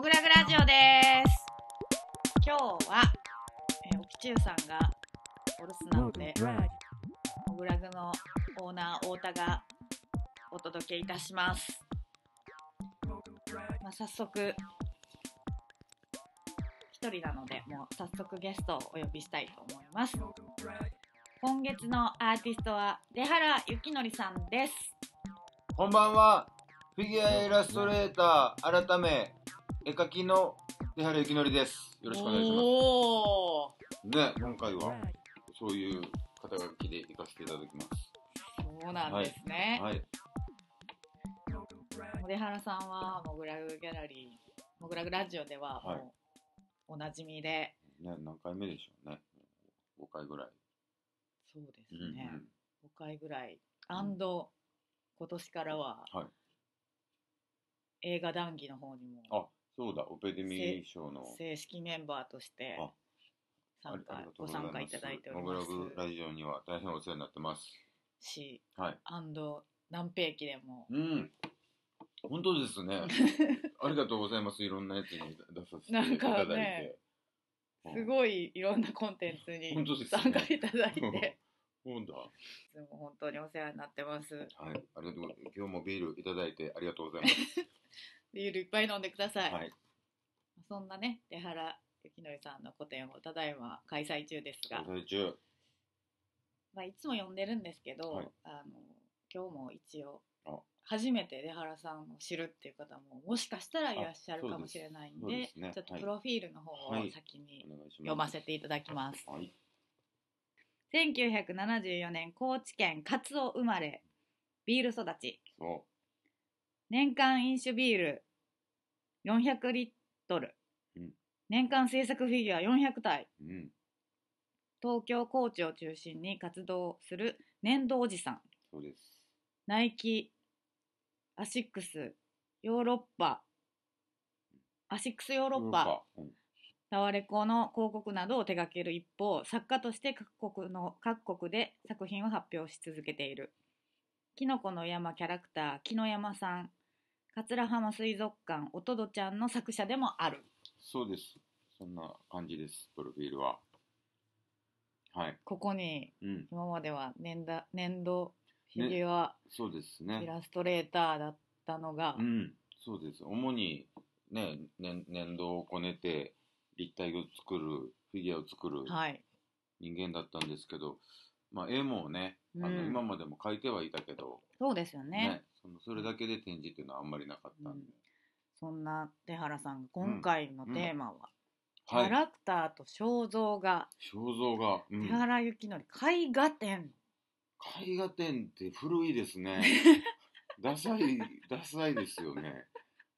モグラグラジオです。今日は、え、おきちゅうさんがお留守なので、モグラグのオーナー太田がお届けいたします。まあ、早速、一人なので、もう早速ゲストをお呼びしたいと思います。今月のアーティストは出原幸則さんです。こんばんは。フィギュアイラストレーター改め絵描きの出原幸則です。よろしくお願いします。ね、今回はそういう肩書きで行かせていただきます。そうなんですね。はい。出原さんはモグラグギャラリー、モグラグラジオでははいもうおなじみで、ね、何回目でしょうね。5回ぐらい。そうですうんね、うん5回ぐらい、アンド今年からははい。映画談義の方にもあ、そうだ、オペデミー賞の。正式メンバーとしてあ参加ご参加いただいておりモグラますグラジオには大変お世話になってます。し、はい。アンド南平記でもうん。本当ですね。ありがとうございます。いろんなやつに出させてなんかいただいて。ねうんすごいいろんなコンテンツに参加いただいて、そうだ。いつも本当にお世話になってます。はい、ありがとう。今日もビールいただいてありがとうございます。ビールいっぱい飲んでください。はい、そんなね、出原幸則さんの個展をただいま開催中ですが、開催中。まあ、いつも呼んでるんですけど、はいあの今日も一応あ初めて出原さんを知るっていう方ももしかしたらいらっしゃるかもしれないんでねちょっとプロフィールの方をはい先にお願い。読ませていただきます。はい。1974年高知県勝尾生まれビール育ちそ年間飲酒ビール400リットル、うん年間制作フィギュア400体う。うん。東京高知を中心に活動する粘土おじさんそうです。ナイキアシックスヨーロッパアシックスヨーロッパうん。タワレコの広告などを手掛ける一方作家として各国の各国で作品を発表し続けているきのこの山キャラクター木の山さん桂浜水族館おとどちゃんの作者でもあるそうです。そんな感じです。プロフィールは。はい。ここにうん。今までは粘土粘土フィギュア、そうですイね。ラストレーターだったのが、うん。そうです。主にね、ね粘土をこねて立体を作る、フィギュアを作るはい人間だったんですけど、まあ絵もね、あのうん今までも描いてはいたけど、そうですよねそのそれだけで展示っていうのはあんまりなかったんで。そんな手原さんが今回のテーマは、キはい。ャラクターと肖像画、肖像画。うん手原幸則絵画展絵画展って古いですね。ダサい、ダサいですよね。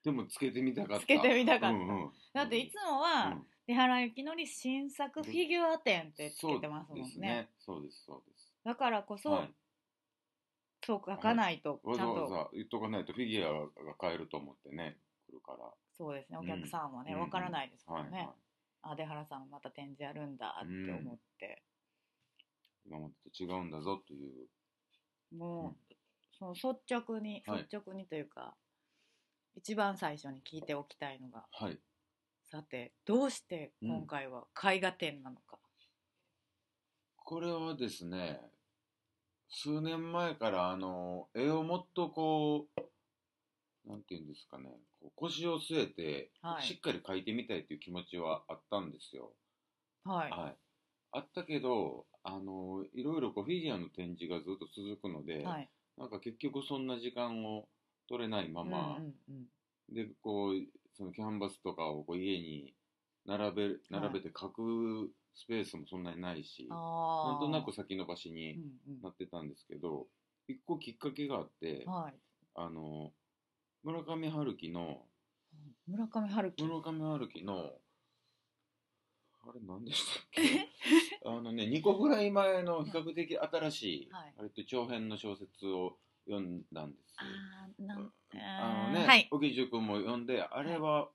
でもつけてみたかった。つけてみたかったうんうんだっていつもは、うん手原幸則新作フィギュア展ってつけてますもんねそうですね。そうです、そうです。だからこそ、はい。そう書かないとわちゃんと、ざわざ言っとかないとフィギュアが買えると思ってね、来るから。そうですねお客さんはねうん。わ、からないですからね、はいはい。あ出原さんまた展示やるんだって思って、今までと違うんだぞという。もう、その率直にはい。率直にというか、一番最初に聞いておきたいのがはい。さてどうして今回は絵画展なのか、これはですね、数年前からあの、絵をもっとこう、なんていうんですかね、こう腰を据えて、はい。しっかり描いてみたいという気持ちはあったんですよ。はい、はい。あったけど、あの、いろいろこうフィギュアの展示がずっと続くので、はい。なんか結局そんな時間を取れないまま、うんうんうん。で、こう、そのキャンバスとかをこう家に並べ、並べて描くスペースもそんなにないし、なんとなく先延ばしうになってたんですけど、一個きっかけがあって、はい。あの、村上春樹の、村上春樹。村上春樹の、あれ何でしたっけ？あのね、2個ぐらい前の比較的新しい、はい。あれって長編の小説を読んだんです。あのね、はい。沖中君も読んで、あれは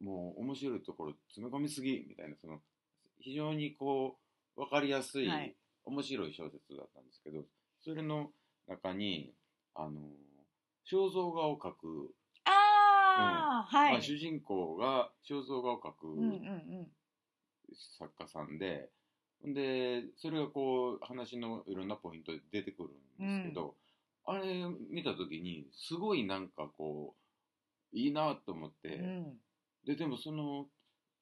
もう面白いところ詰め込みすぎみたいな、その非常にこう、わかりやすい、はい。面白い小説だったんですけど、それの中に、あの、肖像画を描く、あああ、はい、まあ、主人公が肖像画を描くうんうんうん。作家さんで、でそれがこう話のいろんなポイントで出てくるんですけど、あれ見た時にすごいなんかこういいなと思って、うん。ででもその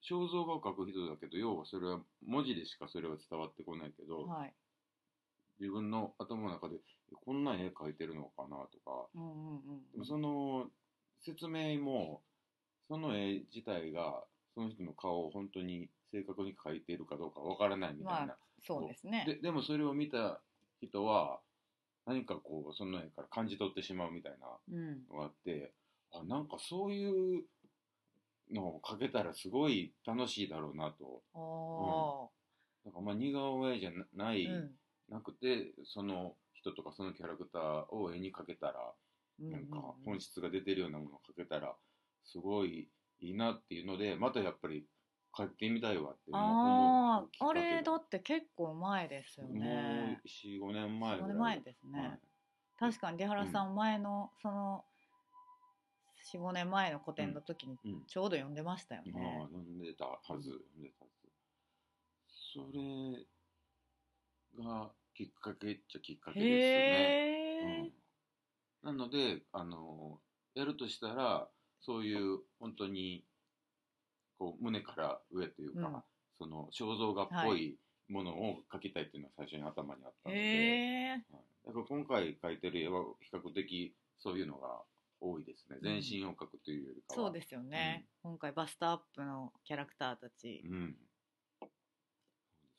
肖像画を描く人だけど要はそれは文字でしかそれは伝わってこないけど、はい。自分の頭の中でえこんな絵描いてるのかなとかうんうんうんでもその説明もその絵自体がその人の顔を本当に正確に描いているかどうかわからないみたいな、まあそうですね。ででもそれを見た人は何かこうその絵から感じ取ってしまうみたいなうんのがあってあなんかそういうのを描けたらすごい楽しいだろうなと。おなんかまあ似顔絵じゃなない、ーうん。なくてその人とかそのキャラクターを絵に描けたらうんなんかうん。本質が出てるようなものを描けたらすごいいいなっていうのでまたやっぱり描いてみたいわってああれだって結構前ですよもねう45年前ぐ45らい。年前ですね、はい。確かに出原さん前のその45年前の個展の時にうん。ちょうど読んでましたよね、まあ読んでたはず。読んでたはず。それがきっかけっちゃきっかけですね。へえ、うん、なのであのやるとしたらそういう本当にこう胸から上というか、うん。その肖像画っぽいものを描きたいっていうのが最初に頭にあったので、はい。だから今回描いてる絵は比較的そういうのが多いですね。全身を描くというよりかは、そうですよね、今回バストアップのキャラクターたち。うん。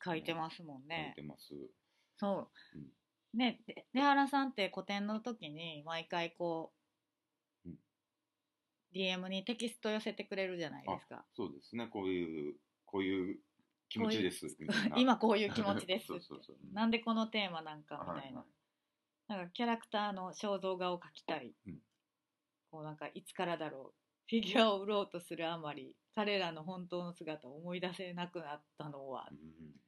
描いてますもん描いね、てます。そう、うん。ねで出原さんって個展の時に毎回こう、うん。DM にテキスト寄せてくれるじゃないですか。そうですね。こういうこういう気持ちです 今こういう気持ちです。なんでこのテーマなんかみたいな、はいはい。なんかキャラクターの肖像画を描きたい、うんこうなんかいつからだろうフィギュアを売ろうとするあまり彼らの本当の姿を思い出せなくなったのは。うん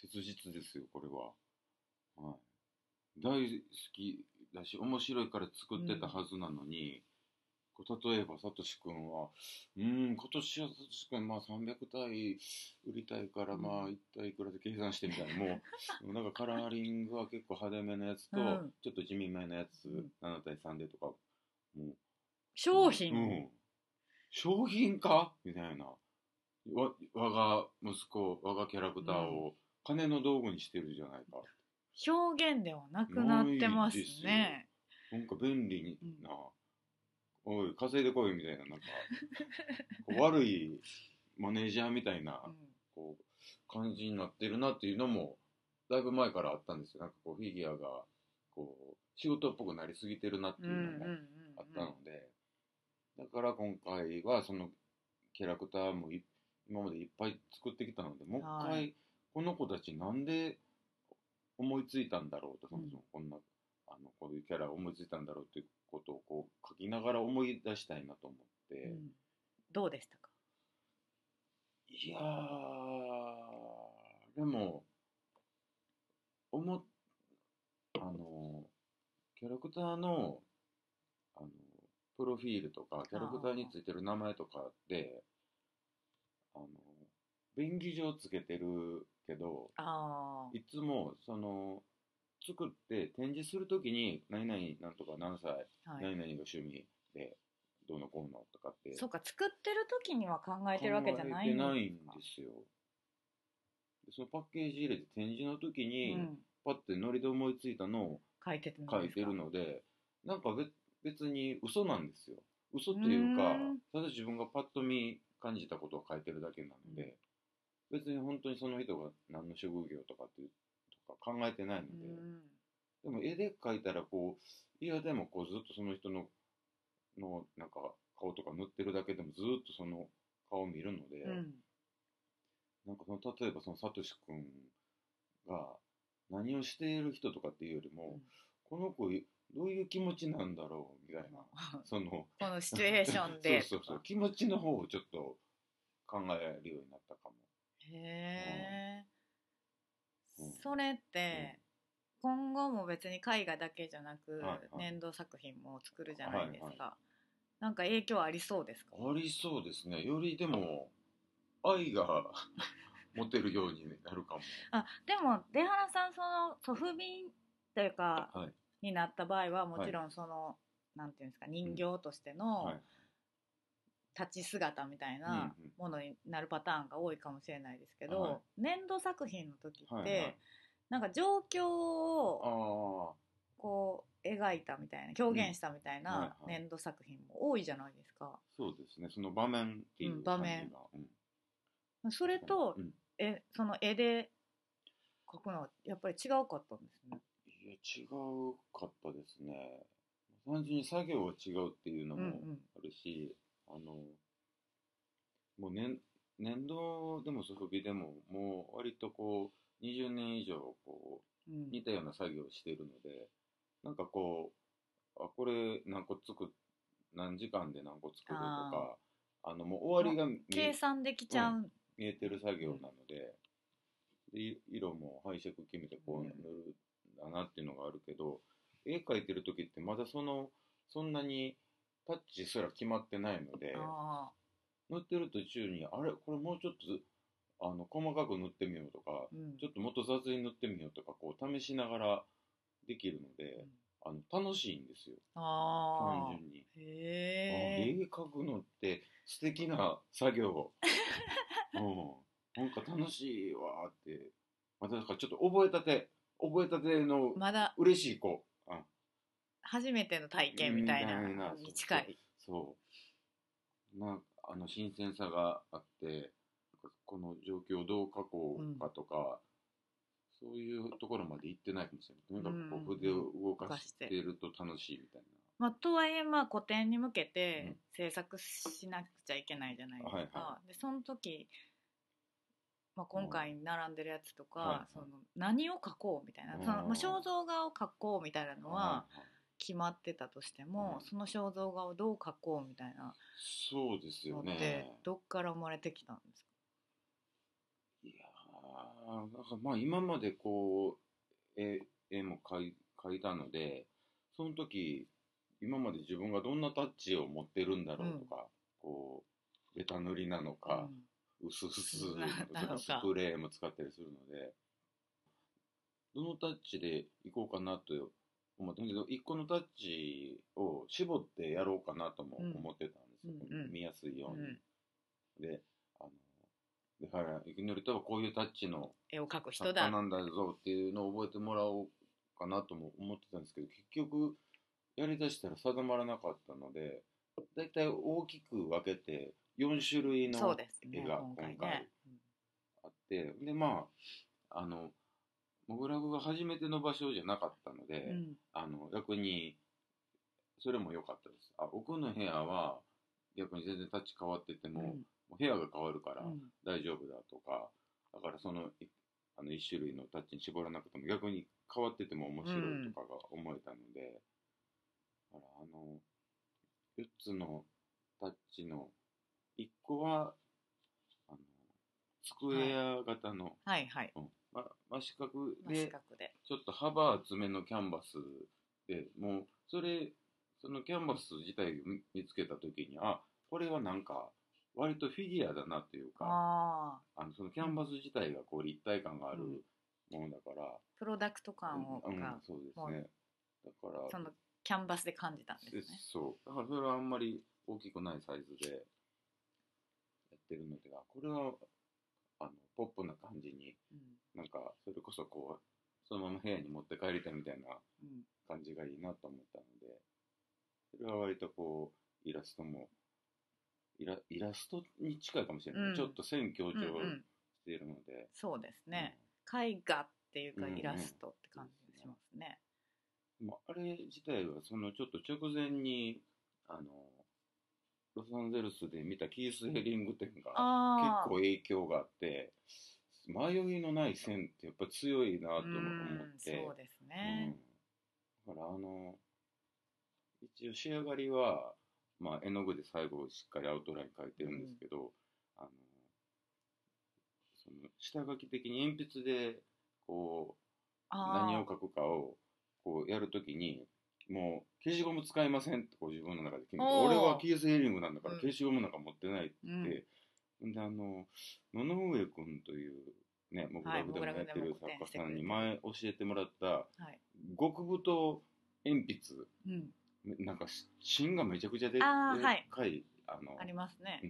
切実ですよこれは、はい、大好きだし面白いから作ってたはずなのに、こう例えばさとしくんはうん今年はさとしくんまあ300体売りたいからうん。まあ1体いくらで計算してみたいな。もう なんかカラーリングは結構派手めのやつと、うん。ちょっと地味めのやつ、うん。7対3でとか商品、うん、商品か？みたいな。わ我が息子我がキャラクターを金の道具にしてるじゃないか、表現ではなくなってますね。なんか便利うん。な、おい稼いでこいみたいななんか。悪いマネージャーみたいなうん。こう感じになってるなっていうのもだいぶ前からあったんですよ。なんかこうフィギュアがこう仕事っぽくなりすぎてるなってういうんのも。うんうんあったので、だから今回はそのキャラクターもい今までいっぱい作ってきたのでもう一は回この子たちなんで思いついたんだろうとそもそもこんな、あのこういうキャラを思いついたんだろうっていうことをこう書きながら思い出したいなと思って、うん。どうでしたか？いやーでも思っあのキャラクターのプロフィールとかキャラクターについてる名前とかってあの便宜上つけてるけどあいつもその作って展示するときに何々なんとか何歳、あ、はい、何々が趣味でどうのこうのとかってそうか作ってる時には考えてるわけじゃない考えてんないんかですよ。でそのパッケージ入れて展示の時に、うん、パッてノリで思いついたのを書いてるので、なんか別別に嘘なんですよ。嘘というかうん、ただ自分がパッと見感じたことを書いてるだけなので、別に本当にその人が何の職業とかっていうとか考えてないので、うん。でも絵で描いたらこう、いやでもこうずっとその人の、のなんか顔とか塗ってるだけでもずっとその顔を見るので、うん。なんかその例えばそのサトシ君が何をしている人とかっていうよりも、うん。この子どういう気持ちなんだろうみたいな、そのこのシチュエーションで。そうそうそう。気持ちの方をちょっと考えるようになったかも。へえ、うん。それって、今後も別に絵画だけじゃなく、はいはい。粘土作品も作るじゃないですか、はいはなんか影響ありそうですか？ありそうですね。よりでも愛が 持てるようになるかも。あでも出原さんその祖父便というかはいになった場合はもちろんその、なんていうんですか人形としてのはい。立ち姿みたいうんなうん。ものになるパターンが多いかもしれないですけど、はい。粘土作品の時って、はいはい。なんか状況をこう描いたみたいな表現したみたいない粘土作品も多いじゃないですか。そうですね。その場面っていううん場面。うん。それとうん。えその絵で描くのはやっぱり違うかったんですね。違うかったですね。単純に作業が違うっていうのもうんうん。あるし、あのもう年年度でもソフビでももう割とこう20年以上こううん。似たような作業をしているのでなんかこうあこれ何個作っ何時間で何個作るとかあのもう終わりが計算できちゃう、見えてる作業なので,、でい色も配色決めてこう塗るんだなっていうのがあるけど、絵描いてる時ってまだそのそんなにタッチすら決まってないのであ塗ってる途中にあれ？これもうちょっとあの細かく塗ってみようとか、ーうんちょっともっと雑に塗ってみようとかこう試しながらできるので、あの楽しいんですよあ単純に。絵描くのって素敵な作業。うん。なんか楽しいわーって。まただからちょっと覚えたて、覚えたてのまだ嬉しい子。あ初めての体験みたいなに近い。そう。なんあの新鮮さがあって、この状況をどう描こうかとか、そういうところまで行ってないかもしれない。とにかくこう筆を動かしてると楽しいみたいまあ、とはいえまあ古典に向けうてん制作しなくちゃいけないじゃないですか。はいはでその時、まあ、今回並んでるやつとか、その何を描こうみたいな、うん。そのまあ、肖像画を描こうみたいなのな。は決まってたとしても、うん。その肖像画をどう描こうみたいなそうですよのってね。どっから生まれてきたんですか？いやーなんかまあ今までこう絵絵も描い描いたのでその時今まで自分がどんなタッチを持ってるんだろうとか、こうベタ塗りなのか、薄々スプレーも使ったりするので。どのタッチでいこうかなと思ったけど一個のタッチを絞ってやろうかなともうん。思ってたんですよ、うんうん。見やすいように。うん。であのではい、いきなりとはこういうタッチの絵を描く人作だ。家なんだぞっていうのを覚えてもらおうかなとも思ってたんですけど結局やりだしたら定まらなかったのでだいたい大きく分けて4種類の絵が今回。あってでまああのモグラグが初めての場所じゃなかったので、うん。あの逆にそれも良かったです。あ奥の部屋は逆に全然タッチ変わってても、うん。もう部屋が変わるからうん。大丈夫だとか、だからそのいあの1種類のタッチに絞らなくても逆に変わってても面白いとかが思えたので、だからあの4つのタッチの1個はあのスクエア型の、はいはい。うん。ま、真四角真で四角で。ちょっと幅厚めのキャンバスでもうそれそのキャンバス自体を見見つけた時にあこれはなんか割とフィギュアだなというかあああのそのキャンバス自体がこう立体感があるうん。ものだから、プロダクト感をうんそうですね。だからそのキャンバスで感じたんですね。でそう。だからそれはあんまり大きくないサイズでやってるのであこれはあのポップな感じにうん。なんかそれこそこうそのまま部屋に持って帰りたいみたいなうん。感じがいいなと思ったので、それは割とこう、イラストも、イライラストに近いかもしれない。うん。ちょっと線強調うんうん。しているので。そうですね、絵画っていうかうんうん。イラストって感じがしますね、うんまあ、あれ自体は、そのちょっと直前に、あの、ロサンゼルスで見たキース・ヘリング展が結構影響があって、迷いのない線ってやっぱ強いなとも思って。そうですね、うん、だからあの一応仕上がりは、まあ、絵の具で最後しっかりアウトライン描いてるんですけど、あのその下書き的に鉛筆でこう何を描くかをこうやるときにもう消しゴム使いませんってこう自分の中で決めておー。俺はキースヘリングなんだからうん。消しゴムなんか持ってないってうん言って、ん、であの野々上君というねモグラグでもやってる作家さんに前教えてもらったはい。極太鉛筆うん、なんかし芯がめちゃくちゃであーはいでっかい。あのありますね、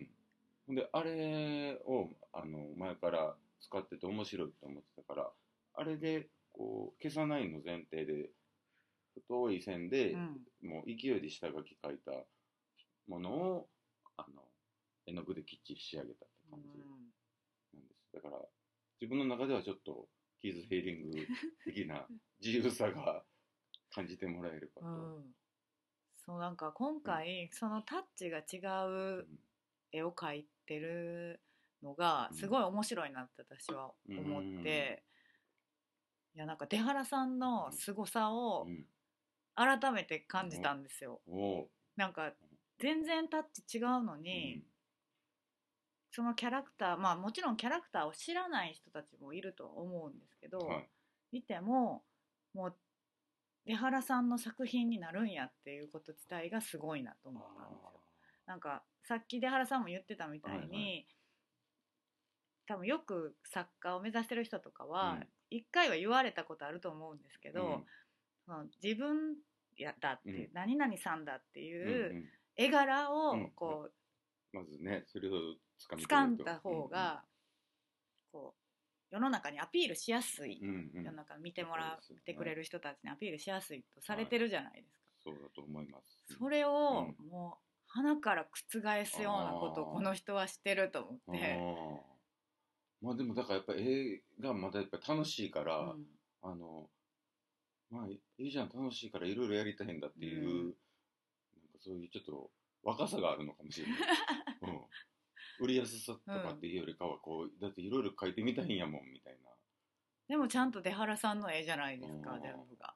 ほん。であれをあの前から使ってて面白いと思ってたからあれでこう消さないの前提で太い線で、うん。もう勢いで下書き書いたものをあの絵の具できっちり仕上げたって感じなんです、だから自分の中ではちょっとキーズヘイリング的な 自由さが感じてもらえればと、うん、そうなんか今回、そのタッチが違う絵を描いてるのがすごい面白いなって私は思って、いやなんか出原さんの凄さをうん改めて感じたんですよ。なんか全然タッチ違うのに、そのキャラクターまあもちろんキャラクターを知らない人たちもいるとは思うんですけど、うんはい。見てももう出原さんの作品になるんやっていうこと自体がすごいなと思ったんですよ。なんかさっき出原さんも言ってたみたいに、はいはい。多分よく作家を目指してる人とかうはん。一、回は言われたことあると思うんですけど、うんその自分やだって、うん。何々さんだってうんいううん絵柄をうんこうまずねそれをつかみ掴んだ方が、こう世の中にアピールしやすい、うんうん。うん世の中見てもらそうですよねってくれる人たちにアピールしやすいとされてるじゃないですか。そうだと思います。それをうもう鼻から覆すようなことをこの人はしてると思って、まあでもだからやっぱ映画まだやっぱ楽しいから、うん。あのまあいいじゃん楽しいからいろいろやりたいんだっていう、うん。なんかそういうちょっと若さがあるのかもしれない、うん、売りやすさとかっていうよりかはこうだっていろいろ描いてみたいんやもんみたいな。でもちゃんと出原さんの絵じゃないですか全部が。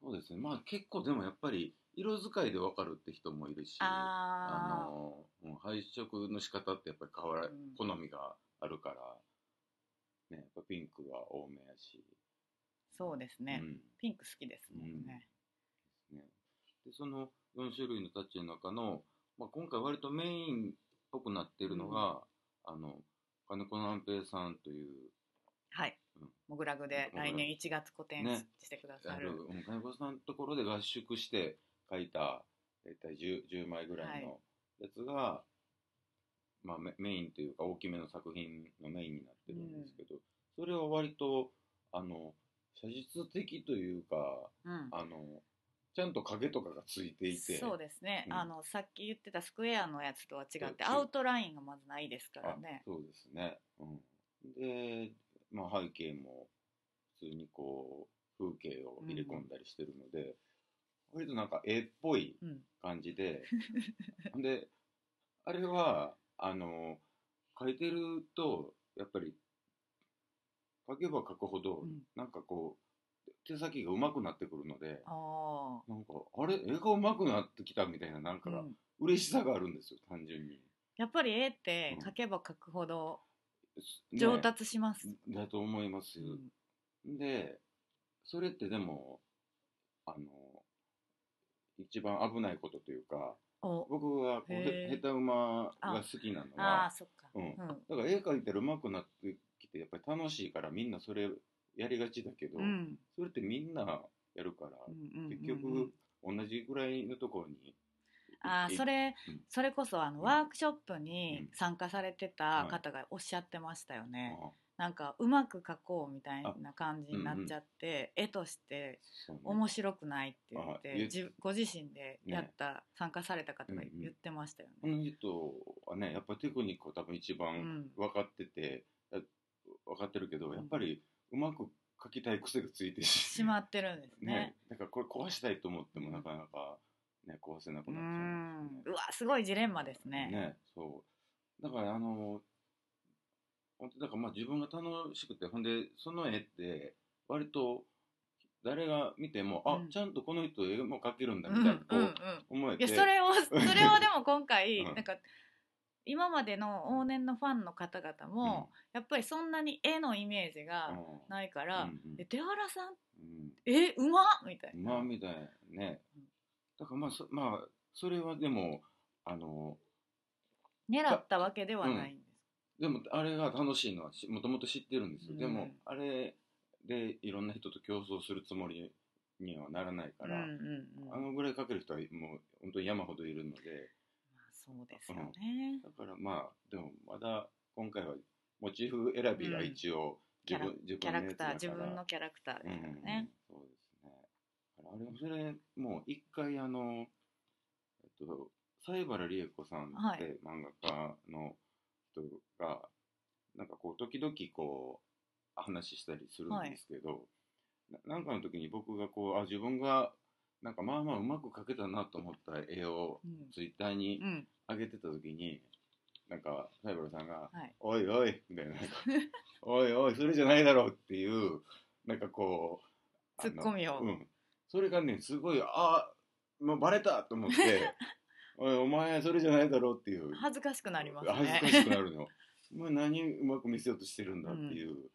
そうですね。まあ結構でもやっぱり色使いでわかるって人もいるしああの、うん配色の仕方ってやっぱり変わら、うん。好みがあるから、ね、やっぱピンクは多めやし、ーそうですね、うん。ピンク好きですもんね。ね、でその4種類のタッチの中の、まあ、今回割とメインっぽくなっているのが、あの金子南平さんというはい。うん。モグラグで来年1月個展ね。してくださある。るうん金子さんのところで合宿して描いた大体 10, 10枚ぐらいのやつが、まあ、メメインというか大きめの作品のメインになってるんですけど、それは割とあの写実的というかうん。あのちゃんと影とかがついていて。そうですね、うん。あのさっき言ってたスクエアのやつとは違ってアウトラインがまずないですからね。あそうですね、うん、で、まあ、背景も普通にこう風景を入れ込んだりしてるので、割となんか絵っぽいうん。感じで。であれはあの描いてるとやっぱり描けば描くほど、うん。なんかこう手先が上手くなってくるのであなんかあれ？絵が上手くなってきたみたいななんあ、かうん。嬉しさがあるんですよ単純に。やっぱり絵ってうん。描けば描くほどね。上達します、だと思います。うん。でそれってでもあの一番危ないことというかお。僕はこう下手馬が好きなのあはあそっか、うん。うん。だから絵描いたら上手くなってきてやっぱり楽しいからみんなそれやりがちだけど、うん。それってみんなやるから、うんうんうんうん。結局同じぐらいのところにいあーそれ、うん。それこそあのうん。ワークショップにうん。参加されてた方がおっしゃってましたよね、あなんかうまく描こうみたいな感じになっちゃって、絵として面白くないって言ってじご自身でやった、参加された方がうんうん言ってましたよこね。の人はねやっぱりテクニックを多分一う番ん。分かってて、や分かってるけど、うん。やっぱりうまく描きたい癖がついてししまってるんですね。ね。だからこれ壊したいと思ってもうん。なかなか、ね、壊せなくうなっちゃう。んん。うわすごいジレンマですね。ねそう。だからあの本当だからまあ自分が楽しくてほんでその絵って割と誰が見ても、うん。あちゃんとこの人絵も描けるんだうんみたいなこう、うんうん。思えて。いやそれをそれをでも今回、うん。なんか今までの往年のファンの方々も、やっぱりそんなに絵のイメージがないから、うんうん。え出原さん？うん。えうまっみたいな。まあみたいなね。うん。だからまあそまあそれはでもあの狙ったわけではないんです、でもあれが楽しいのはしもともと知ってるんですよ、うん。でもあれでいろんな人と競争するつもりにはならないから、うんうんうん。あのぐらいかける人はもう本当に山ほどいるのでまあ、そうですよね、だからまあでもまだ今回はモチーフ選びが一応自分キャラクター自自分のキャラクターですからね、うん、そうですね。あれそれもう一回あの、えっと、西原理恵子さんはいって漫画家の人が、なんかこう時々こう話したりするんですけど、ななんかの時に僕がこうあ自分がなんかまあまあうまく描けたなと思った絵をうん。ツイッターにうん。上げてた時に、なんか西原さんがはい。おいおいみたいな、おいおい、それじゃないだろうっていう、なんかこう、ツッコミを。うん。それがね、すごい、あもうバレたと思って、おい、お前それじゃないだろうっていう、恥ずかしくなりますね。恥ずかしくなるの。お前何うまく見せようとしてるんだっていう。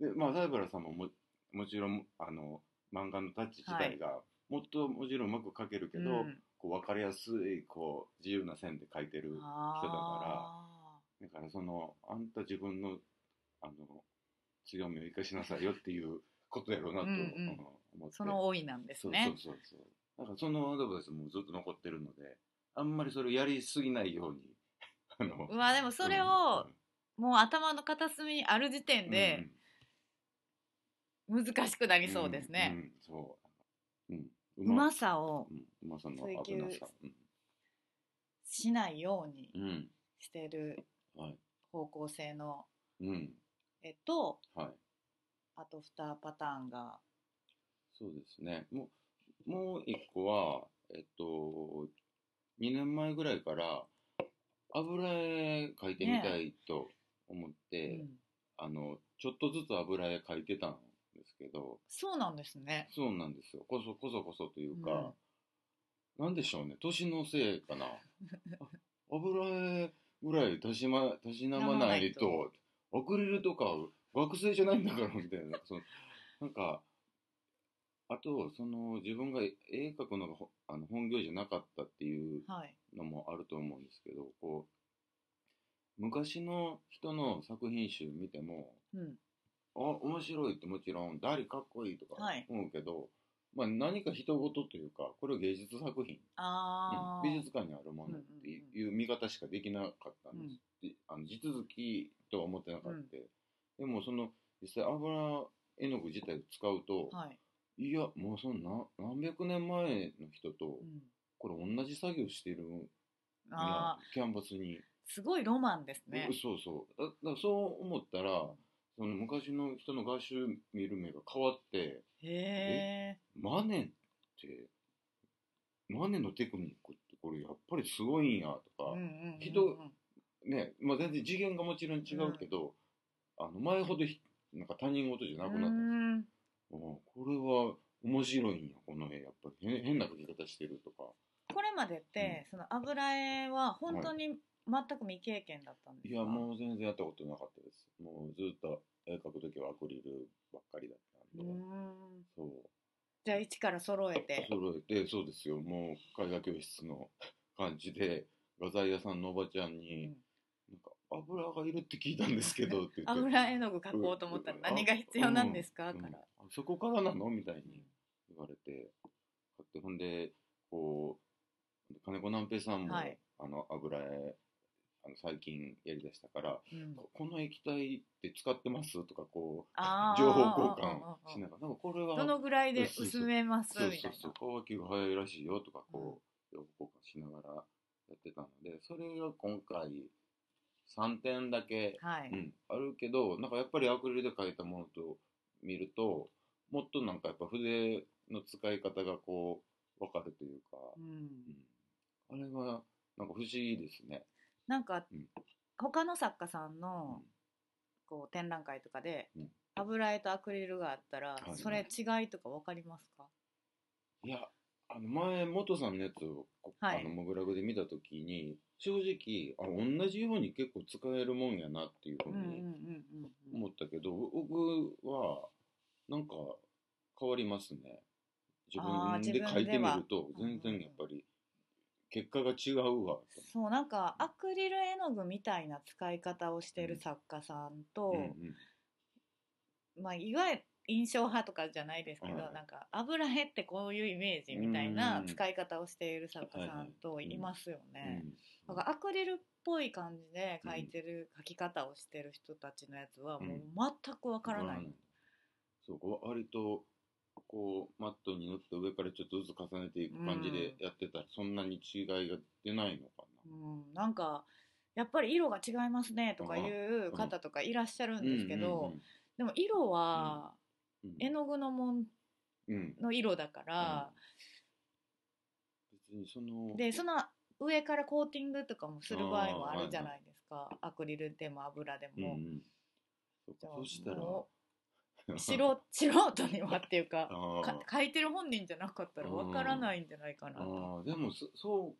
で、まあ、西原さんもももちろん、あの、漫画のタッチ自体が、もっともちろんうまく描けるけど、うん。こう分かりやすいこう自由な線で描いてるあだからそのあんた自分のあの強みを生かしなさいよっていうことやろうなとうんうん。うん思って。ーその老いなんですね。そうそうそう。だからそのアドバイスもずっと残ってるのであんまりそれをやりすぎないように あのうわでもそれをもう頭の片隅にある時点で難しくなりそうですね、うんうん。そう、うん、ううまさをうんうまさの追求危なさ。しないようにうん、うんしてるはい。方向性のうん。絵とはい。あと2パターンが。そうですね。もう、もう一個は、えっと、2年前ぐらいから、油絵描いてみたいと思って、うん。あの、ちょっとずつ油絵描いてたんですけど、そうなんですねそうなんですよ。こそこそこそというか、なんでしょうね。年のせいかな。あ油絵ぐらいたしま、たしなまないと、アクリルとか学生じゃないんだから、みたいな。そのなんか、あと、その自分が絵描くのがほあの本業じゃなかったっていうはいのもあると思うんですけど、こう、昔の人の作品集見ても、うんあ面白いってもちろん、誰かっこいいとかはい。思うけど、まあ何か人事というか、これは芸術作品、うん。美術館にあるものっていう見方しかできなかったんです。であの地続きとは思ってなかった。うん。でもその実際油絵の具自体を使うと、はい、いやもうそんな何百年前の人とうん、これ同じ作業してるキャンバスに、すごいロマンですね。そうそう。だだそう思ったらその昔の人の画集見る目が変わってへえマネってマネのテクニックってこれやっぱりすごいんやとか、うんうんうんうん人ね、まあ、全然次元がもちろん違うけど、あの前ほどひなんか他人事じゃなくなったんですこれは面白いんやこの絵。やっぱり変変な描き方してるとか。これまでって、その油絵は本当に全く未経験だったんですか、いやもう全然やったことなかったです。もうずっと絵描く時はアクリルばっかりだったんで、うん。そう。じゃあ一から揃えて。揃えてそうですよ。もう絵画教室の感じで画材屋さんのおばちゃんに、うん。なんか油がいるって聞いたんですけど って言って。油絵の具描こうと思ったら何が必要なんですか、うん。から、あそこからなの？みたいうんに言われて。買ってほんでこう金子南平さんも、はい。あの油絵あの最近やりだしたからうん。ここの液体って使ってます？とかこう 情報交換しながら。なんかこれはどのぐらいで薄めます？そうみたいうな。そそう乾きが早いらしいよとかこう情報交換しながらやってたのでそれが今回3点だけはい、うん、あるけどなんかやっぱりアクリルで描いたものと見るともっとなんかやっぱ筆の使い方がこう分かるというか、うん。うん。あれはなんか不思議ですね。なんか、うん。他の作家さんうん。のこう展覧会とかで、うん。油絵とアクリルがあったら、はいそれ違いとか分かりますか？いやあの前元さんのやつをこ、はい。あのモグラグで見た時に正直あ同じように結構使えるもんやなっていうふうにうんうんうんうんうん。思ったけど、僕はなんか変わりますね。自あー分で書いてみると全然やっぱり結果が違うわ。そうなんかアクリル絵の具みたいな使い方をしている作家さんと、うんうん。まあ、いわゆる印象派とかじゃないですけど、はいなんか油絵ってこういうイメージみたいなうん使い方をしている作家さんとはいますよね。うんだからアクリルっぽい感じで描いてる描き方をしてる人たちのやつはもう全くわからない。うん。そうこう割とこうマットに塗って上からちょっとずつ重ねていく感じでやってたら、そんなに違いが出ないのかうん、なんかやっぱり色が違いますねとかいう方とかいらっしゃるな。んですけど、でも色は絵の具のもんの色だから、別にそのでその上からコーティングとかもする場合もあるじゃないですか、アクリルでも油でも。そうしたらもう素人素人にはっていうか 書いてる本人じゃなかったらわからないんじゃないかなと。でもそそ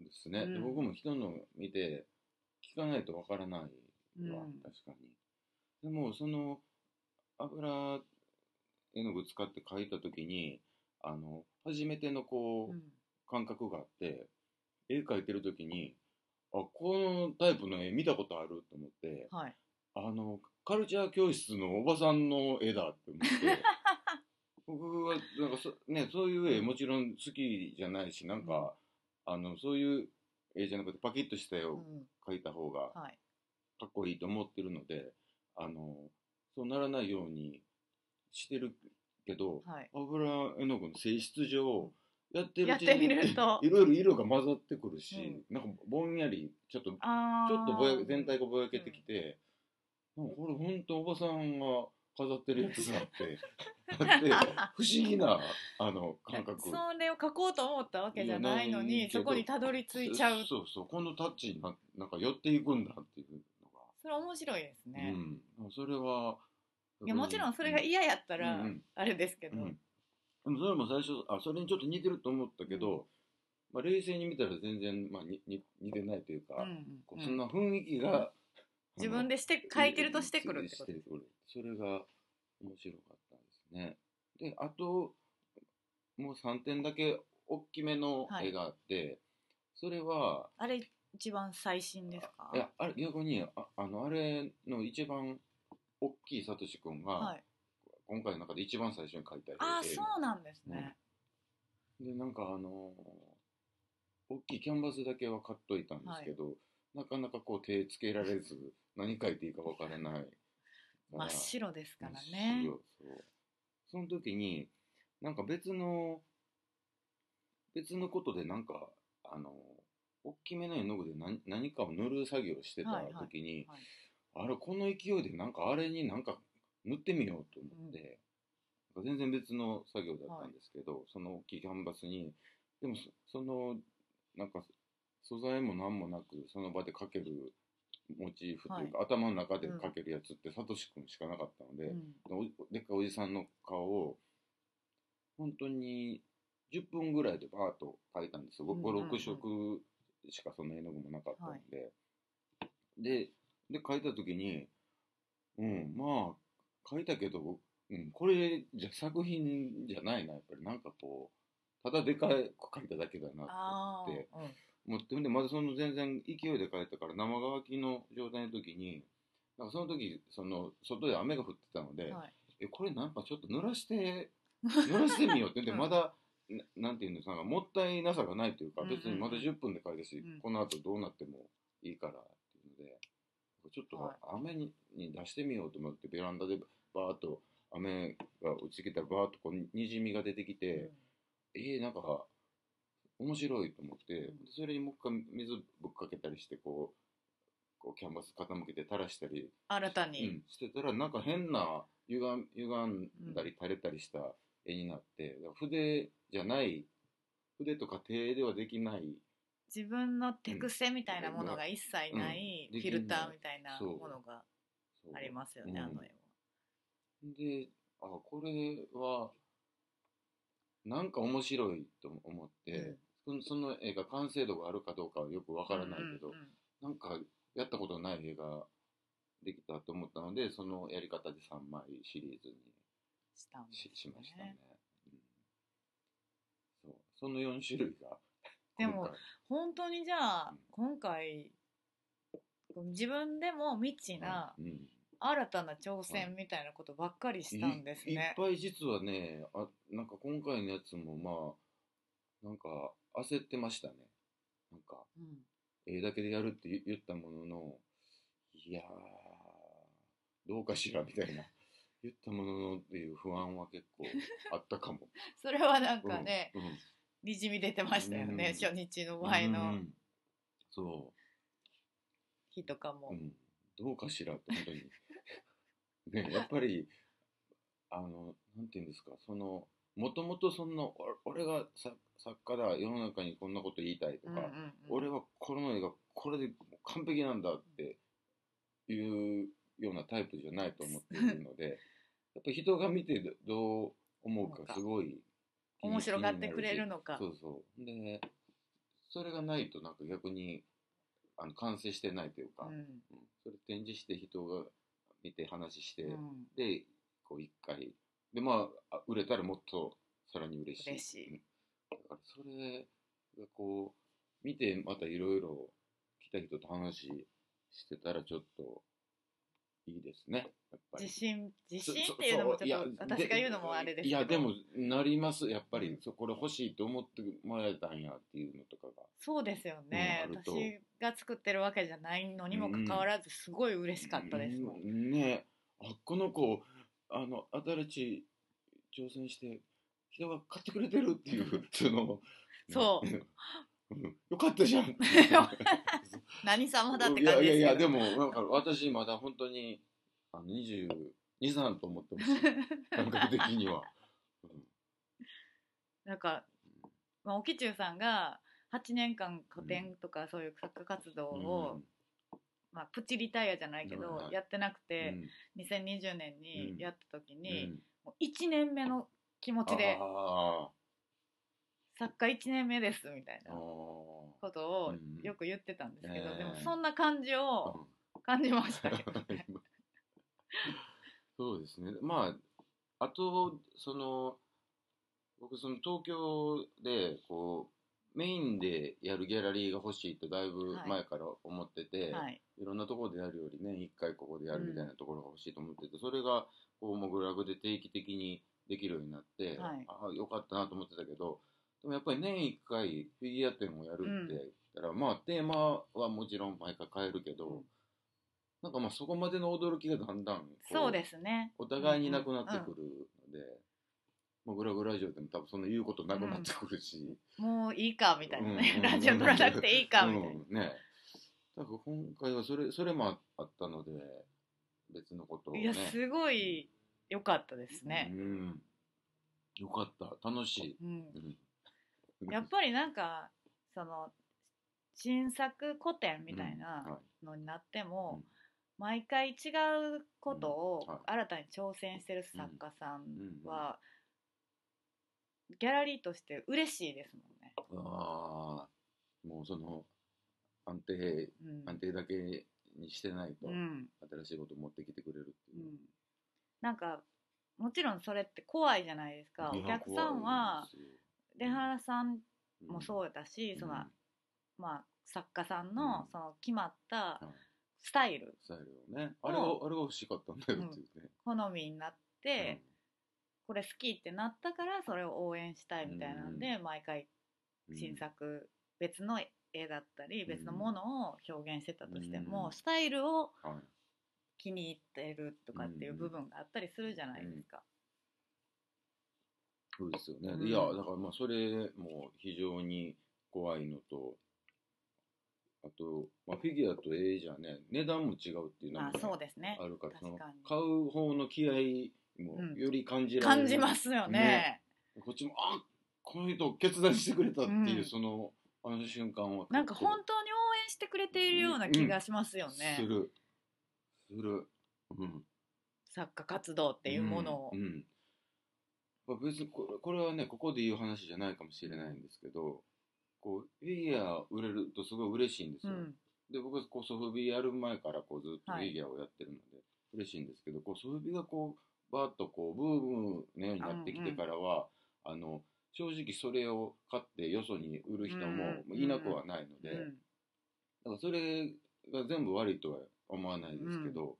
うですね、うん。僕も人の見て聞かないとわからないわ、うん。確かに。でもその油絵の具使って描いた時にあの初めてのこう、うん。感覚があって絵描いてる時にあこのタイプの絵見たことあると思ってはい、あのカルチャー教室のおばさんの絵だって思って。僕はなんかそ,、ね、そういう絵もちろん好きじゃないしなんか、あのそういう絵じゃなくてパキッとした絵をうん。描いた方がはい。かっこいいと思ってるのであのそうならないようにしてるけどはい、油絵の具の性質上やってるやってみると。いろいろ色が混ざってくるし、うん。なんかぼんやりちょっとちょっとぼや全体がぼやけてきて、なんかこれほんとおばさんが飾ってるやつがあって。あって 不思議なあの感覚。それを書こうと思ったわけじゃないのにそこにたどり着いちゃう。そうそうこのタッチにななんか寄っていくんだっていうのが、それ面白いですね、うん、それはいやもちろんそれが嫌やったらあれですけど、うん。でもそれも最初あそれにちょっと似てると思ったけど、まあ、冷静に見たら全然、まあ、にに似てないというか、うんうん。こうそんな雰囲気が、自分でして書いてるとしてくるってこと？それが面白かったですね。であともう3点だけ大きめの絵があって、それはあれ一番最新ですか？いやあれ逆にああのあれの一番大きいサトシ君が、はい、今回の中で一番最初に描いた絵あそうなんですね、でなんかあのー大きいキャンバスだけは買っといたんですけど、なかなかこう手つけられず何描いていいかわからない真っ白ですからね。白。そう。その時になんか別の別のことでなんかあの大きめの絵の具で何何かを塗る作業をしてたはいはい。時に、はい。あれこの勢いでなんかあれになんか塗ってみようと思って、なんか全然別の作業だったんですけど、その大きいキャンバスにでもそそのなんか素材も何もなくその場で描けるモチーフというか、頭の中で描けるやつってサトシ君しかなかったので、うん。おでっかいおじさんの顔を本当に10分ぐらいでバーッと描いたんですよ、うんうんうん。56色しかその絵の具もなかったので、でで描いた時にうんまあ描いたけど、うん、これじゃ作品じゃないな。やっぱりなんかこうただでかい描いただけだなあと思ってあ、うん思ってでまだその全然勢いで描いたから生乾きの状態の時になんかその時その外で雨が降ってたので、はい。えこれなんかちょっと濡らして濡らしてみようって。言ってうんまだ、ななんていうんですかもったいなさがないというか、うんうんうん別にまだ10分で書いたし、うんこの後どうなってもいいからっていうのでちょっとはい。雨にに出してみようと思ってベランダでバーッと雨が落ちてきたらバーッとこうにじみが出てきて、えー、なんか面白いと思って、うん。それにもう一回水ぶっかけたりしてこうこうキャンバス傾けて垂らしたり新たに、うん、してたらなんか変な歪ん歪んだり垂れたりした絵になって、だから筆じゃない筆とか手ではできない自分の手癖みたいなものが一切ないうんフィルターみたいなものがありますよね、うん。あの絵は。であこれはなんか面白いと思って、そのその絵が完成度があるかどうかはよくわからないけど、うんうんうん。なんかやったことない絵ができたと思ったのでそのやり方で3枚シリーズにしたんですししましたね。うん、そう。その4種類が でも本当にじゃあうん。今回自分でも未知なうん。新たな挑戦みたいなことばっかりしたんですいいっね。ぱい実はねあなんか今回のやつもまあなんか焦ってましたね。なんかうん。絵だけでやるって言言ったもののいやーどうかしらみたいな 言ったもののっていう不安は結構あったかも。それはなんかね、うんうん。にじみ出てましたよね、うん。初日の前うのん。そ日とかも。どうかしらって本当に。ねやっぱりあのなんていうんですかそのもともとそんなお俺がさ作家だ世の中にこんなこと言いたいとか、うんうんうん。俺はこの絵がこれで完璧なんだっていうようなタイプじゃないと思っているので やっぱ人が見てどどう思うかすごい面白がってくれるのか。そうそう。でそれがないとなんか逆にあの完成してないというか、うん。うんそれ展示して人が見て話して、うん。でこう一回でまああ売れたらもっとさらに嬉しい。嬉しい。うんだからそれがこう見てまたいろいろ来た人と話してたらちょっといいですね。やっぱり。自信自信そっていうのもちょっと私が言うのもあれですけど。いやでもなります。やっぱり、うんそうこれ欲しいと思ってもらえたんやっていうのとかが。そうですよね、うん私が作ってるわけじゃないのにもかかわらずすごい嬉しかったですもん、うんね。あこの子あの新しい挑戦して人が買ってくれてるっていうその。そう。うん。よかったじゃん。何様だって感じですいやいやでもなんか私まだ本当にあの22歳と思ってます 感覚的には、うん。なんか、まあ、沖中さんが8年間古典とかそういう作家活動を、まあ、プチリタイアじゃないけど、はい。やってなくうん。て、うん2020年にやった時に、うん。もう1年目の気持ちで。あ作家1年目ですみたいなー。ことをうんよく言ってたんですけど、ええでもそんな感じをうん。感じましたけどね。そうですね。まあ、あと、その、僕、その東京で、こう、メインでやるギャラリーが欲しいとだいぶ前から思ってて、はい、い、ろんなところでやるよりね、一回ここでやるみたいなところが欲しいと思ってて、それが、こう、モグラグで定期的にできるようになって、はい。ああ、よかったなと思ってたけど、でもやっぱり年一回フィギュア展をやるって言ったら、まあ、テーマはもちろん毎回変えるけど、うん。なんかまあそこまでの驚きがだんだんこそうですね。お互いになくなってくるので、まあ、グラグラジオでも多分その言うことなくなってくるし、もういいかみたいなね、うんラジオ撮らなくていいかみたいな。うん。ね。だから今回はそれそれもあったので別のことをね。いやすごい良かったですね。うん、よかった。楽しい、うん。うん。やっぱりなんかその新作古典みたいうん。なはのになっても、うん。毎回違うことを新たに挑戦してる作家さんうん。は、ギャラリーとして嬉しいですもんね。ああもうその安定うん。安定だけにしてないと、うん。新しいことを持ってきてくれるっていう、うんなんかもちろんそれって怖いじゃないですか。お客さんは出原さんもうそうだし、ん。そのうんまあ作家さんうん。のその決まったはい。スタイルスタイルをね。あれがをあれが欲しかったんだよっていうね、好みになって、これ好きってなったからそれを応援したいみたいなんで、毎回うん。新作、別の絵だったりん別のものを表現してたとしても、うん。スタイルをはい気に入ってるとかっていう部分があったりするじゃないですか。そうですよね、うん。いやだからまあそれも非常に怖いのとあと、まあ、フィギュアと絵じゃね値段も違うっていうのもあるからその確かに。買う方の気合もうん。より感じられる、感じますよね。ね。こっちもあこの人決断してくれたっていう、うん。そのあの瞬間は。なんか本当に応援してくれているような気がしますよね、するする。うん。作家活動っていうものを。うんうん。まあ、別にこれこれはねここで言う話じゃないかもしれないんですけどこうフィギュア売れるとすごい嬉しいんですよ、うん。で僕はこうソフビやる前からこうずっとフはい。ィギュアをやってるので嬉しいんですけど、こうソフビがこバーッとこうブームのようになってきてからは、あの正直それを買ってよそに売る人もうん。いなくはないので、うん。だからそれが全部悪いとは思わないですけど、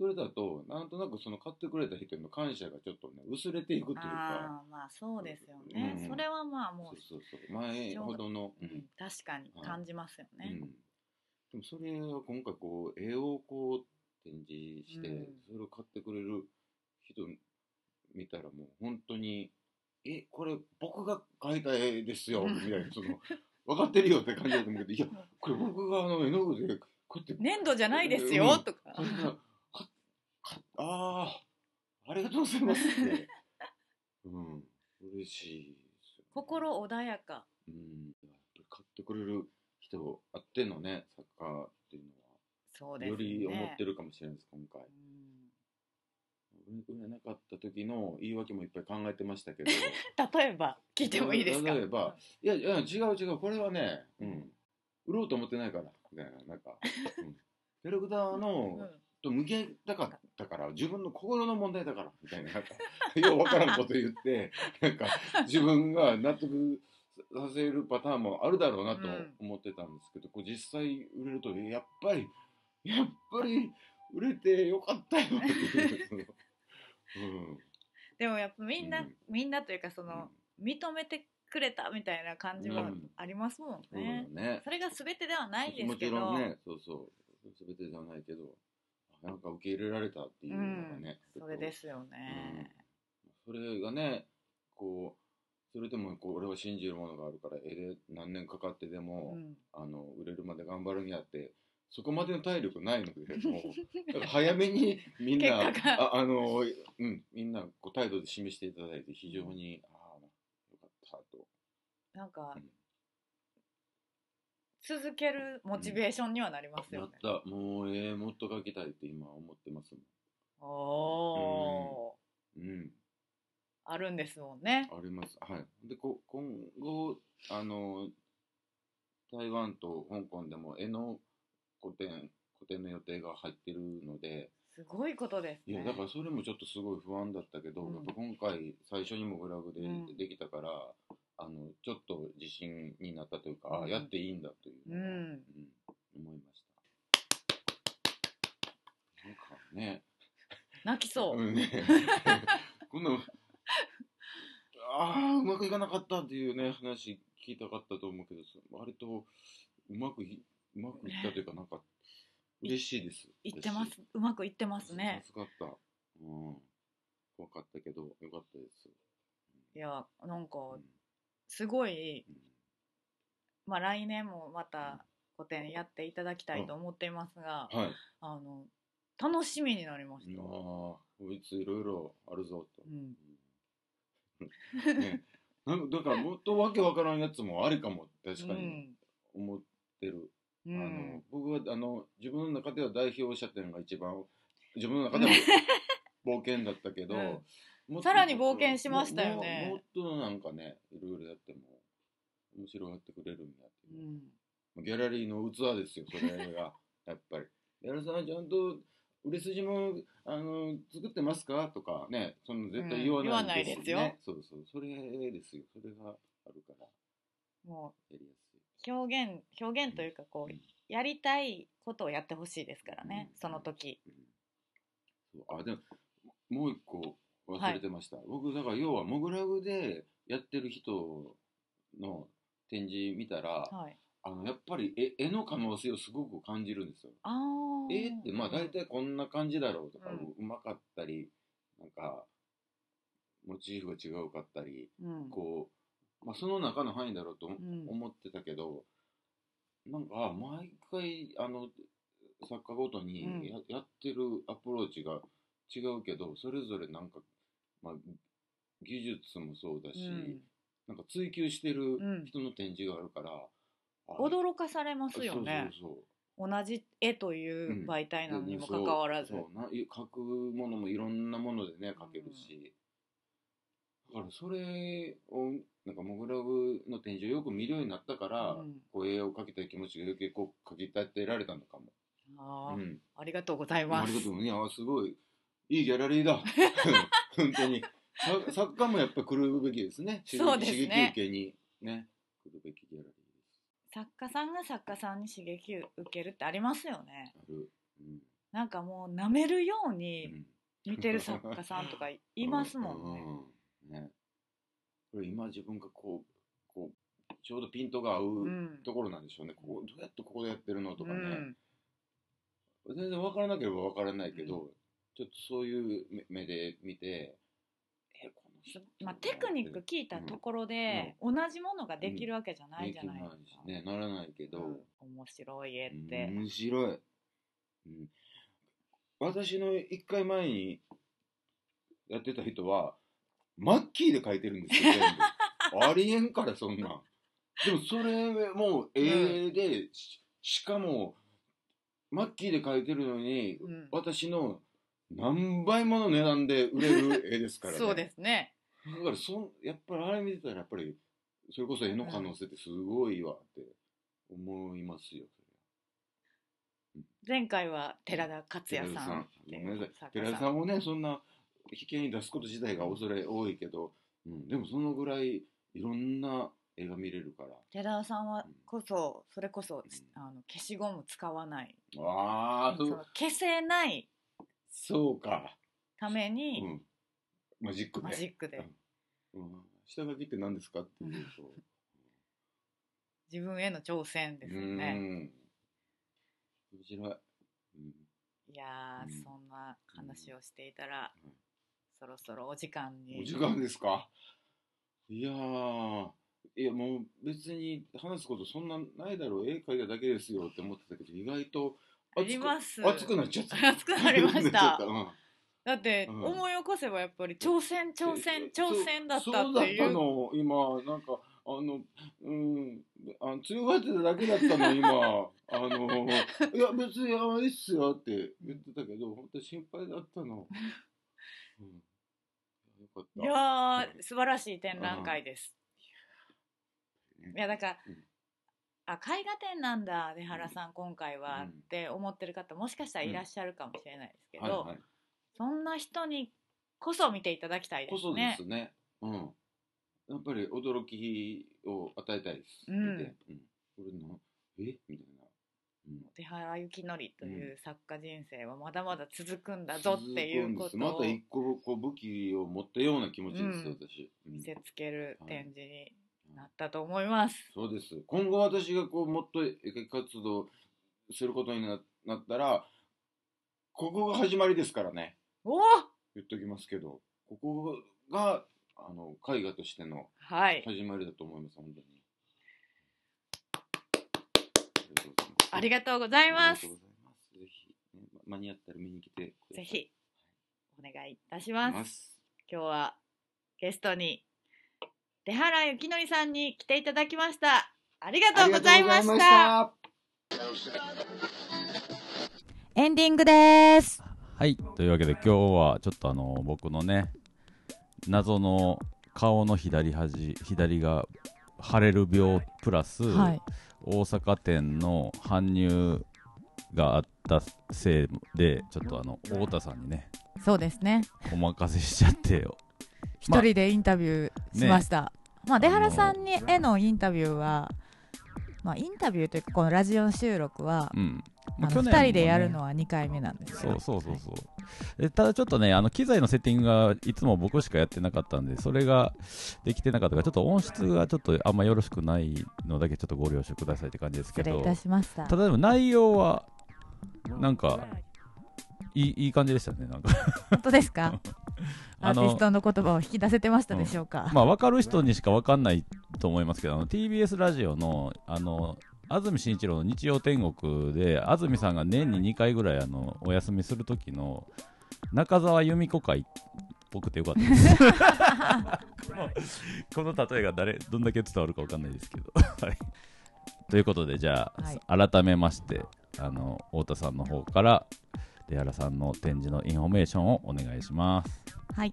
それだとなんとなくその買ってくれた人への感謝がちょっとね薄れていくというか。ああまあそうですよね、うん。それはまあもそううそうそう。前ほどの、ううんん確かにはい感じますよね、うん、でもそれは今回こう絵をこう展示して、うん。それを買ってくれる人見たらもう本当に「えこれ僕が描いた絵ですよ」うんみたいなその分かってるよって感じだと思うけど「いや これ僕があの絵の具でこうやって。粘土じゃないですよ、うん。とか。ああありがとうございます」って、うん、嬉しい心穏やか。うん、やっぱり買ってくれる人あってのねサッカーっていうのは、そうですね。より思ってるかもしれないです今回。うん。売れなかった時の言い訳もいっぱい考えてましたけど。例えば聞いてもいいですか？例えばいやいや違う違う。これはね、うん、売ろうと思ってないからみたいななんか、うん、キャラクターうん。の、と向き合いたかったから自分の心の問題だからみたいななんかようわからんこと言ってなんか自分が納得させるパターンもあるだろうなとうん思ってたんですけど、こう実際売れるとやっぱりやっぱり売れてよかったよっていう。うん。でもやっぱみんな、うん。みんなというかその、認めてくれたみたいな感じもうん。ありますもんそうだね、ねそれが全てではないですもちけどろんねそうそう。全てじゃないけどあなんか受け入れられたっていうのがね、それですよね、それがねこうそれでもこう俺は信じるものがあるから絵で何年かかってでも、うん。あの売れるまで頑張るにあってそこまでの体力ないので早めにみんな ああの、うん、みんなこう態度で示していただいて非常に、ああよかったと。なんか、うん続けるモチベーションにはなりますよねやっ。たもう絵もっと描きたいって今思ってますおおもん。うんー、あるんですもんね。あります。はい。で、こ今後、あの、台湾と香港でも絵の個展、個展の予定が入ってるので、すごいことですね。いや、だからそれもちょっとすごい不安だったけど、うんやっぱ今回、最初にもグラフでうんできたから、あの、ちょっと自信になったというか、あうんやっていいんだといううんうん思いました。なんかね、泣きそう。うんね、こんな、ああ、うまくいかなかったっていうね、話聞いたかったと思うけど、割とうまくい、うまくいったというか、なんか、嬉しいです。言ってます。うまくいってますね。助かった。うん。怖かったけど、よかったです。いや、なんかうん、すごい、うんまあ来年もまた個展やっていただきたいと思っていますが、はい。あの、楽しみになりましああ、た。こいついろいろあるぞとう。ん。うんね、なんだからもっとわけわからんやつもありかも確かにうん。思ってる、うあのん。僕はあの自分の中では代表者店が一番自分の中では 冒険だったけど、うん。さらに冒険しましたよね。もっとなんかねいろいろやっても面白がってくれるんだってういう、ん。ギャラリーの器ですよそれが。やっぱり。ギャラさんちゃんと売れ筋もあの作ってますか？とかねその絶対言わないです,、うん言わないですそうそう。それですよ。それがあるから。もやりやすい。う表現、表現というかこうんう、やりたいことをやってほしいですからね、うんその時。そうあでももう一個忘れてました、僕だから要はモグラグでやってる人の展示見たら、はい。あのやっぱり絵絵の可能性をすごく感じるんですよ。絵ってまあ大体こんな感じだろうとか、ううんまかったりなんかモチーフが違うかったりうん。こう、まあ、その中の範囲だろうと思ってたけど、なんかあ毎回あの作家ごとにうん。や,、やってるアプローチが違うけどそれぞれなんか、まあ、技術もそうだし、うん。なんか追求してるうん。人の展示があるから、あ驚かされますよね。そうそう同じ絵という媒体そうなのにもかかわらず。そう。そうない描くものもいろんなものでね描けるし、それをなんかモグラグの展示をよく見るようになったから、うん。こう絵を描きたい気持ちが余計こう描き立てられたのかも。あー。うん、ありがとうございあます。りがとういやす。ごいいいギャラリーだ。本当に。さ作家もやっぱ来るべきですね。刺 激そうですね。刺激受けに。ね。来るべきギャラリーです。作家さんが作家さんに刺激を受けるってありますよね。ある、うん。なんかもう舐めるよううにん。見てる作家さんとかいいますもんね、うん。ねこれ今自分がこうこうちょうどピントが合ううん。ところなんでしょうね、ここどうやってここでやってるのとかね、うん。全然分からなければ分からないけど、ちょっとそういう目目で見てえこの人まあ、テクニック聞いたところで、同じものができるわけじゃないじゃないですか、ねならないけど、うん。面白い絵って、面白い、うん、私の一回前にやってた人はマッキーで描いてるんですよ全部。ありえんからそんなん。でもそれもう絵で、ししかもマッキーで描いてるのに、うん。私の何倍もの値段で売れる絵ですからね。そうですね。だからそんやっぱりあれ見てたらやっぱりそれこそ絵の可能性ってすごいわって思いますよ。前回は寺田克也さん。寺田さんもねそんな引き合いに出すこと自体が恐れ多いけど、うん、でもそのぐらいいろんな絵が見れるから。寺田さんはこそそれこそあの消しゴム使わない。ああそ消せないそうか。ためうにん。マジックで。マジックで。うん、下書きって何ですかっていうと。自分への挑戦ですようねん。面白い。うん。いやそんな話をしていたら、そろそろお時間に。お時間ですか？いやー、いやもう別に話すことそんなないだろう、絵描いただけですよって思ってたけど、意外とあります。熱くなっちゃった。熱くなりました。熱くなっちゃっだって、うん。思い起こせばやっぱり挑戦挑戦え挑戦だったっていう。ったの、今、なんか、あの、うん、あの強がってただけだったの、今。あの、いや、別に、あいいっすよって言ってたけど、本当に心配だったの。うん。いやー素晴らしい展覧会です、うん。いやだから、うん。あ絵画展なんだ出原さん今回は、うんって思ってる方もしかしたらいらっしゃるかもしれないですけど、はいはい。そんな人にこそ見ていただきたいでこそですね。すね。うん。やっぱり驚きを与えたいです。うん。見て。うん。これの、え？みたいな。うん。出原幸則という作家人生はまだまだ続くんだぞっていうこと続くんですまをた一個こう武器を持ったような気持ちです、うん私。うん見せつける展示になったと思います。そうです。今後私がこうもっと絵描き活動することにななったら、ここが始まりですからね。おお言っときますけど、ここがあの絵画としてのはい始まりだと思います、本当に。ありがとうございます。ぜひ、間に合ったら見に来てください。ぜひお願いいたしおます。今日はゲストに出原幸則さんに来ていただきました。ありがとうございました。エンディングです。はい、というわけで今日はちょっとあの僕のね謎の顔の左端左が腫れる病プラス、はい。大阪店の搬入があったせいでちょっとあの太田さんにねそうですね。お任せしちゃって一人でインタビューしました。まあ、出原さんにへのインタビューは、まあ、インタビューというか、このラジオ収録は、うん、あの2人でやるのは2回目なんですよそうそうそうそう、えただちょっとねあの機材のセッティングがいつも僕しかやってなかったんでそれができてなかったからちょっと音質がちょっとあんまよろしくないのだけちょっとご了承くださいって感じですけど。失礼いたしました。ただでも内容はなんかいいいい感じでしたねなんか。本当ですか？ア あのーティストの言葉を引き出せてましたでしょうか、まあ分かる人にしか分かんないと思いますけどあの TBS ラジオのあの安住紳一郎の日曜天国で安住さんが年に2回ぐらいあのお休みする時の中澤由美子会っぽくてよかったです。この例えが誰どんだけ伝わるか分かんないですけど、はい、ということでじゃあ、改めましてあの太田さんの方から出原さんの展示のインフォメーションをお願いしますはい。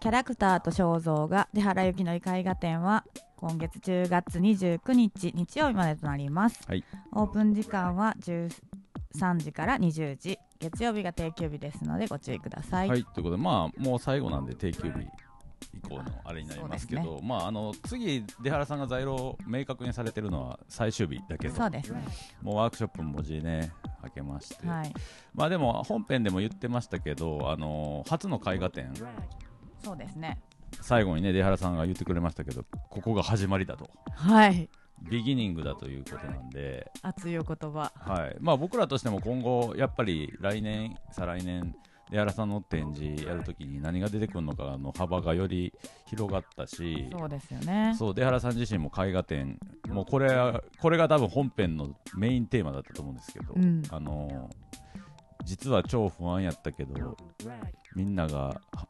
キャラクターと肖像画出原幸則絵画展は今月10月29日日曜日までとなります。はいオープン時間は13 3時から20時月曜日が定休日ですのでご注意ください、はい、ということで、まあ、もう最後なんで定休日以降のあれになりますけど、そうでまあ、あの次、出原さんが在廊を明確にされてるのは最終日だけど、そうですね。もうワークショップも文字ね、開けまして、はい。まあでも本編でも言ってましたけど、あの初の絵画展、そうですね。最後にね、出原さんが言ってくれましたけど、ここが始まりだと、はい。ビギニングだということなんで、熱いお言葉。はい。まあ、僕らとしても今後、やっぱり来年、再来年、出原さんの展示やるときに何が出てくるのかの幅がより広がったし、そうですよね。そう出原さん自身も絵画展、もうこれはこれが多分本編のメインテーマだったと思うんですけど、うん。あの実は超不安やったけど、みんながは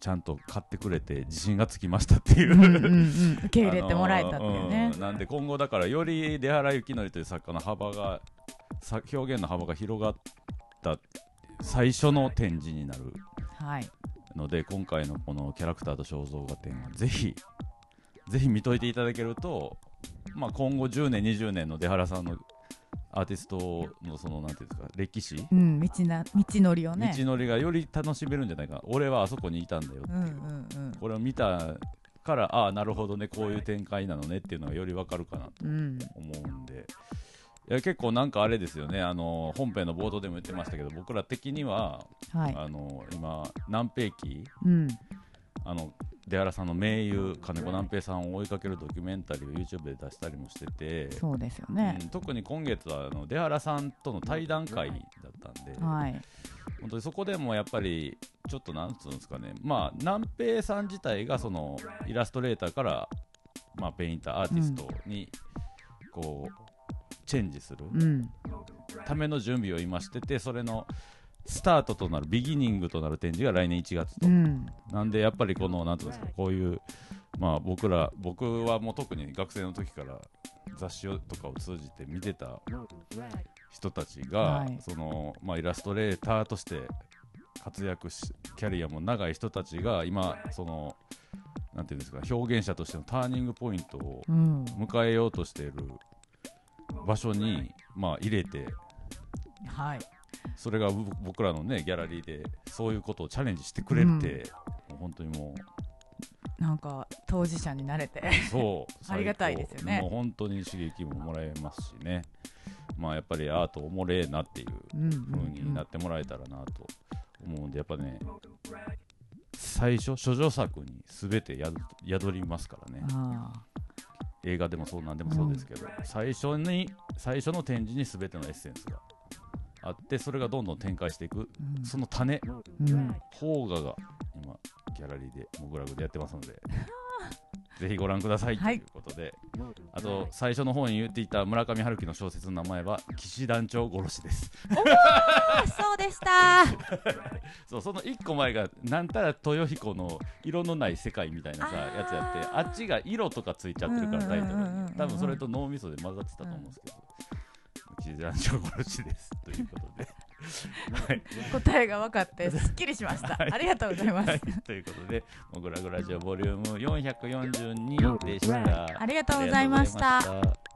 ちゃんと買ってくれて自信がつきましたっていう。うん受け入れてもらえたっていうね。あのーん。なんで今後だからより出原幸則という作家の幅がさ表現の幅が広がった最初の展示になる。はい。ので今回のこのキャラクターと肖像画展はぜひぜひ見といていただけると、まあ、今後10年20年の出原さんのアーティストのそのなんていうんですか歴史、うん道な道のりをね。道のりがより楽しめるんじゃないか。な俺はあそこにいたんだよっていう、うんうんうん。これを見たからああなるほどねこういう展開なのねっていうのがよりわかるかなとうん思うん。でいや結構なんかあれですよね。あの本編の冒頭でも言ってましたけど僕ら的には、はい。あの今南平記うん。あの出原さんの盟友金子南平さんを追いかけるドキュメンタリーを YouTube で出したりもしてて、そうですよね。うん特に今月はあの出原さんとの対談会だったんで、はい。本当にそこでもやっぱりちょっとなんつうんですかね。まあ南平さん自体がそのイラストレーターから、まあ、ペインターアーティストにこうチェンジする。うん。ための準備を今しててそれのスタートとなる beginning となる展示が来年1月と、うん。なんでやっぱりこのなんていうんですかこういうまあ僕ら僕はもう特に学生の時から雑誌をとかを通じて見てた人たちが、はい。そのまあ、イラストレーターとして活躍しキャリアも長い人たちが今そのなんていうんですか表現者としてのターニングポイントをうん。迎えようとしている場所に、まあ、入れてはい。それがぶ僕らのねギャラリーでそういうことをチャレンジしてくれて、もう本当にもうなんか当事者になれて。そう ありがたいですよね。もう本当に刺激ももらえますしね。まあやっぱりアートおもれえなっていううん風になってもらえたらなと思うんでやっぱね最初処女作に全て宿宿りますからね。あ映画でもそうなんでもそうですけど、最初に最初の展示に全てのエッセンスがあってそれがどんどん展開していくその種うん。邦画が今ギャラリーでモグラグでやってますので ぜひご覧ください。とはい。いうことで、あと最初の方に言っていた村上春樹の小説の名前は騎士団長殺しです。あそうでした。そうその1個前がなんたら豊彦の色のない世界みたいなさやつやってあっちが色とかついちゃってるからタイトル多分それと脳みそで混ざってたと思うんですけど、騎士団長殺しです。ということではい。答えが分かってすっきりしました。ありがとうございます、はい、ということで、モグラグラジオボリューム442でした。ありがとうございました